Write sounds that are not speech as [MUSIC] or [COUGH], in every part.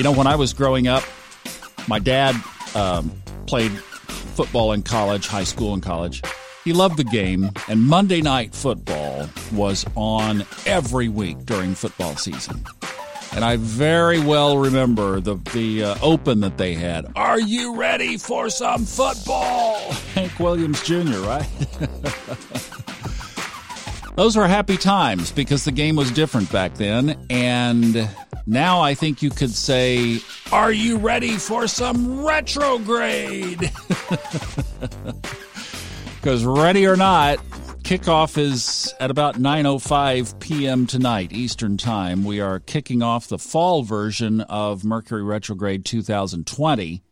You know, when I was growing up, my dad um, played football in college, high school and college. He loved the game, and Monday Night Football was on every week during football season. And I very well remember the the uh, open that they had. Are you ready for some football? [LAUGHS] Hank Williams Jr., right? [LAUGHS] Those were happy times because the game was different back then. And now I think you could say, Are you ready for some retrograde? [LAUGHS] Because ready or not, kickoff is at about 9:05 p.m. tonight Eastern Time. We are kicking off the fall version of Mercury retrograde 2020.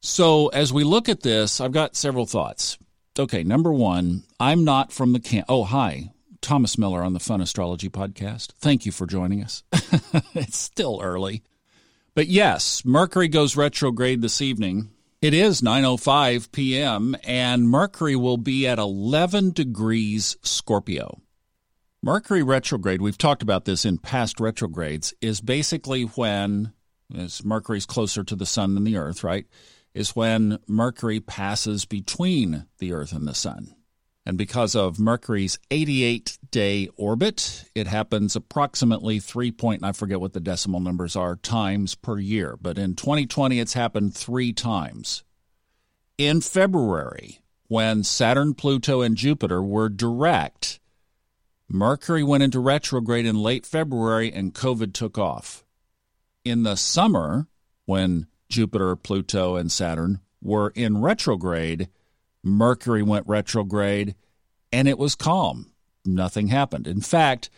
So, as we look at this, I've got several thoughts. Okay, number 1, I'm not from the camp. Oh, hi. Thomas Miller on the Fun Astrology podcast. Thank you for joining us. [LAUGHS] it's still early. But yes, Mercury goes retrograde this evening it is 9:05 p.m. and Mercury will be at 11 degrees Scorpio. Mercury retrograde, we've talked about this in past retrogrades, is basically when as Mercury's closer to the sun than the earth, right? Is when Mercury passes between the earth and the sun. And because of Mercury's 88 day orbit, it happens approximately 3 point, I forget what the decimal numbers are, times per year. But in 2020, it's happened three times. In February, when Saturn, Pluto, and Jupiter were direct, Mercury went into retrograde in late February and COVID took off. In the summer, when Jupiter, Pluto, and Saturn were in retrograde, Mercury went retrograde, and it was calm. Nothing happened. In fact,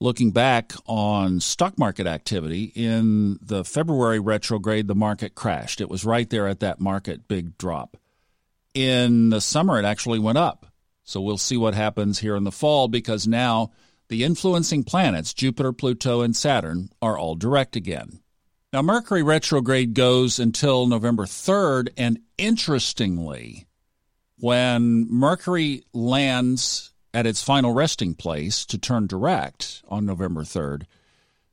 looking back on stock market activity, in the February retrograde, the market crashed. It was right there at that market big drop. In the summer, it actually went up. So we'll see what happens here in the fall because now the influencing planets, Jupiter, Pluto, and Saturn, are all direct again. Now, Mercury retrograde goes until November 3rd, and interestingly, when Mercury lands at its final resting place to turn direct on November 3rd,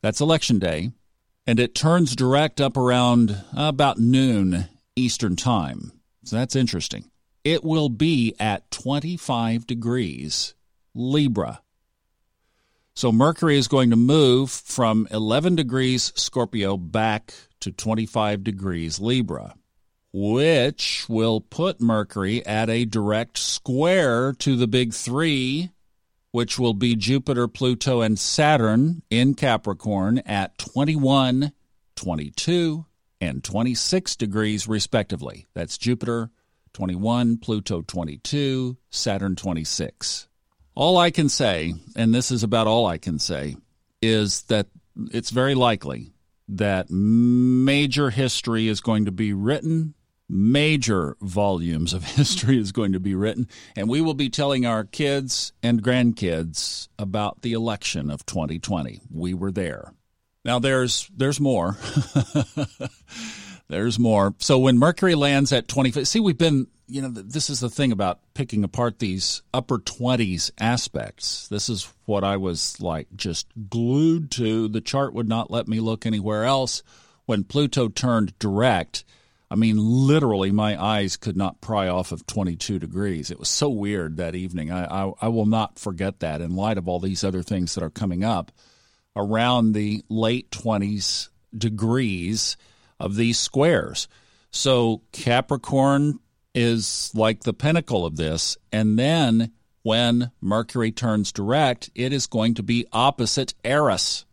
that's election day, and it turns direct up around about noon Eastern Time. So that's interesting. It will be at 25 degrees Libra. So Mercury is going to move from 11 degrees Scorpio back to 25 degrees Libra which will put Mercury at a direct square to the big three, which will be Jupiter, Pluto, and Saturn in Capricorn at 21, 22, and 26 degrees, respectively. That's Jupiter 21, Pluto 22, Saturn 26. All I can say, and this is about all I can say, is that it's very likely that major history is going to be written major volumes of [LAUGHS] history is going to be written, and we will be telling our kids and grandkids about the election of 2020. We were there. Now there's there's more. [LAUGHS] there's more. So when Mercury lands at 25, see, we've been, you know, this is the thing about picking apart these upper 20s aspects. This is what I was like just glued to. The chart would not let me look anywhere else. When Pluto turned direct, I mean, literally, my eyes could not pry off of 22 degrees. It was so weird that evening. I, I, I, will not forget that in light of all these other things that are coming up around the late 20s degrees of these squares. So Capricorn is like the pinnacle of this. And then when Mercury turns direct, it is going to be opposite Eris.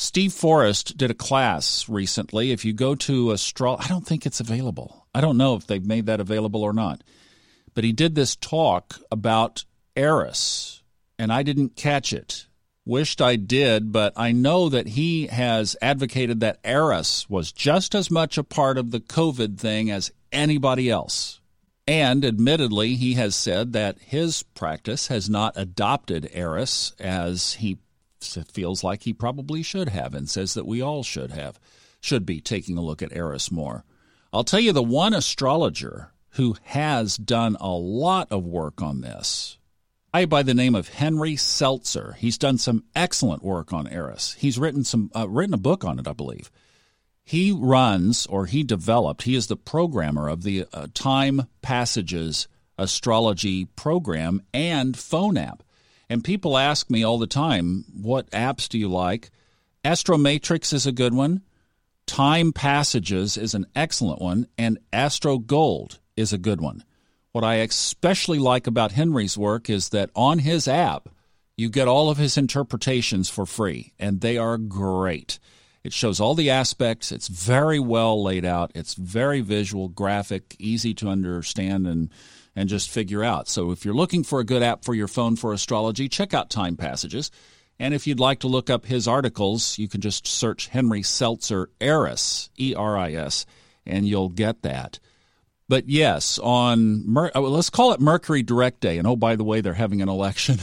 Steve Forrest did a class recently. If you go to Astro, I don't think it's available. I don't know if they've made that available or not. But he did this talk about Eris, and I didn't catch it. Wished I did, but I know that he has advocated that Eris was just as much a part of the COVID thing as anybody else. And admittedly, he has said that his practice has not adopted Eris as he feels like he probably should have and says that we all should have, should be taking a look at Eris more. I'll tell you the one astrologer who has done a lot of work on this, guy by the name of Henry Seltzer. He's done some excellent work on Eris. He's written some uh, written a book on it, I believe. He runs or he developed. He is the programmer of the uh, Time Passages astrology program and phone app. And people ask me all the time, "What apps do you like?" Astromatrix is a good one. Time Passages is an excellent one, and Astro Gold is a good one. What I especially like about Henry's work is that on his app, you get all of his interpretations for free, and they are great. It shows all the aspects. It's very well laid out. It's very visual, graphic, easy to understand and and just figure out. So if you're looking for a good app for your phone for astrology, check out Time Passages. And if you'd like to look up his articles, you can just search Henry Seltzer Eris, E R I S, and you'll get that. But yes, on Mer- uh, let's call it Mercury Direct Day. And oh, by the way, they're having an election.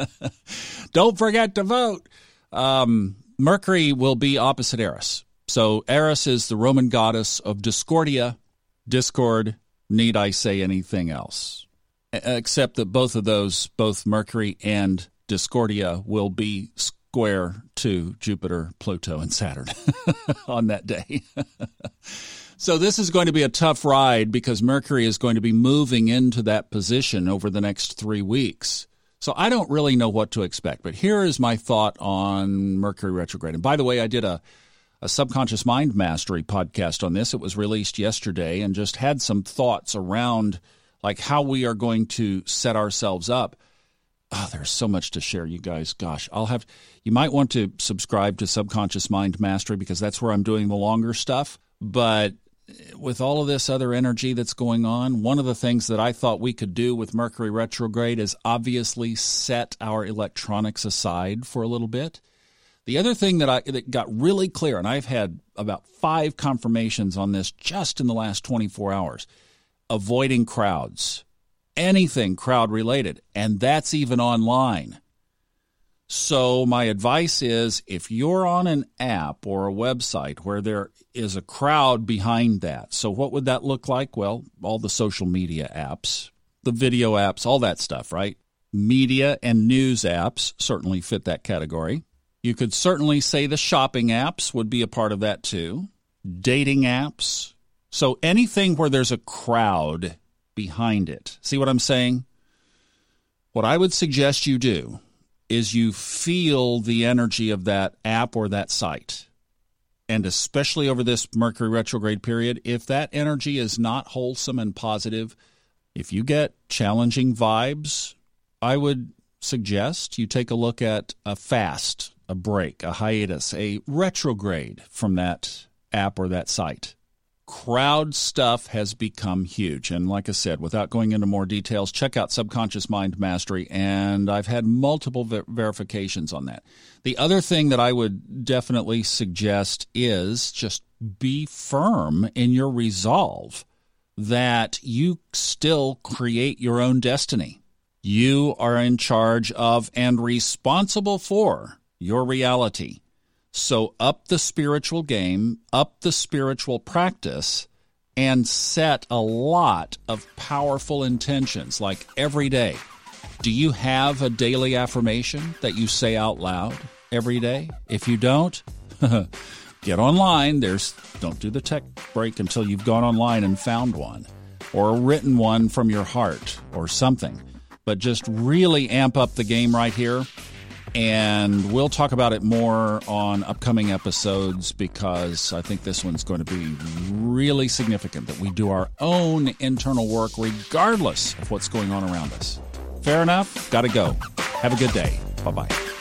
[LAUGHS] Don't forget to vote. Um, Mercury will be opposite Eris. So Eris is the Roman goddess of discordia, discord. Need I say anything else? Except that both of those, both Mercury and discordia, will be square to Jupiter, Pluto, and Saturn [LAUGHS] on that day. [LAUGHS] So this is going to be a tough ride because Mercury is going to be moving into that position over the next three weeks. So I don't really know what to expect, but here is my thought on Mercury retrograde. And by the way, I did a, a subconscious mind mastery podcast on this. It was released yesterday and just had some thoughts around like how we are going to set ourselves up. Oh, there's so much to share, you guys. Gosh, I'll have you might want to subscribe to Subconscious Mind Mastery because that's where I'm doing the longer stuff. But with all of this other energy that's going on, one of the things that I thought we could do with Mercury retrograde is obviously set our electronics aside for a little bit. The other thing that I that got really clear, and I've had about five confirmations on this just in the last 24 hours, avoiding crowds, anything crowd related, and that's even online. So, my advice is if you're on an app or a website where there is a crowd behind that, so what would that look like? Well, all the social media apps, the video apps, all that stuff, right? Media and news apps certainly fit that category. You could certainly say the shopping apps would be a part of that too, dating apps. So, anything where there's a crowd behind it. See what I'm saying? What I would suggest you do is you feel the energy of that app or that site. And especially over this Mercury retrograde period, if that energy is not wholesome and positive, if you get challenging vibes, I would suggest you take a look at a fast, a break, a hiatus, a retrograde from that app or that site crowd stuff has become huge. And like I said, without going into more details, check out Subconscious Mind Mastery. And I've had multiple ver- verifications on that. The other thing that I would definitely suggest is just be firm in your resolve that you still create your own destiny. You are in charge of and responsible for your reality. So up the spiritual game, up the spiritual practice, and set a lot of powerful intentions like every day. Do you have a daily affirmation that you say out loud every day? If you don't, [LAUGHS] get online. There's don't do the tech break until you've gone online and found one or a written one from your heart or something. But just really amp up the game right here and we'll talk about it more on upcoming episodes because I think this one's going to be really significant that we do our own internal work regardless of what's going on around us. Fair enough? Got to go. Have a good day. Bye bye.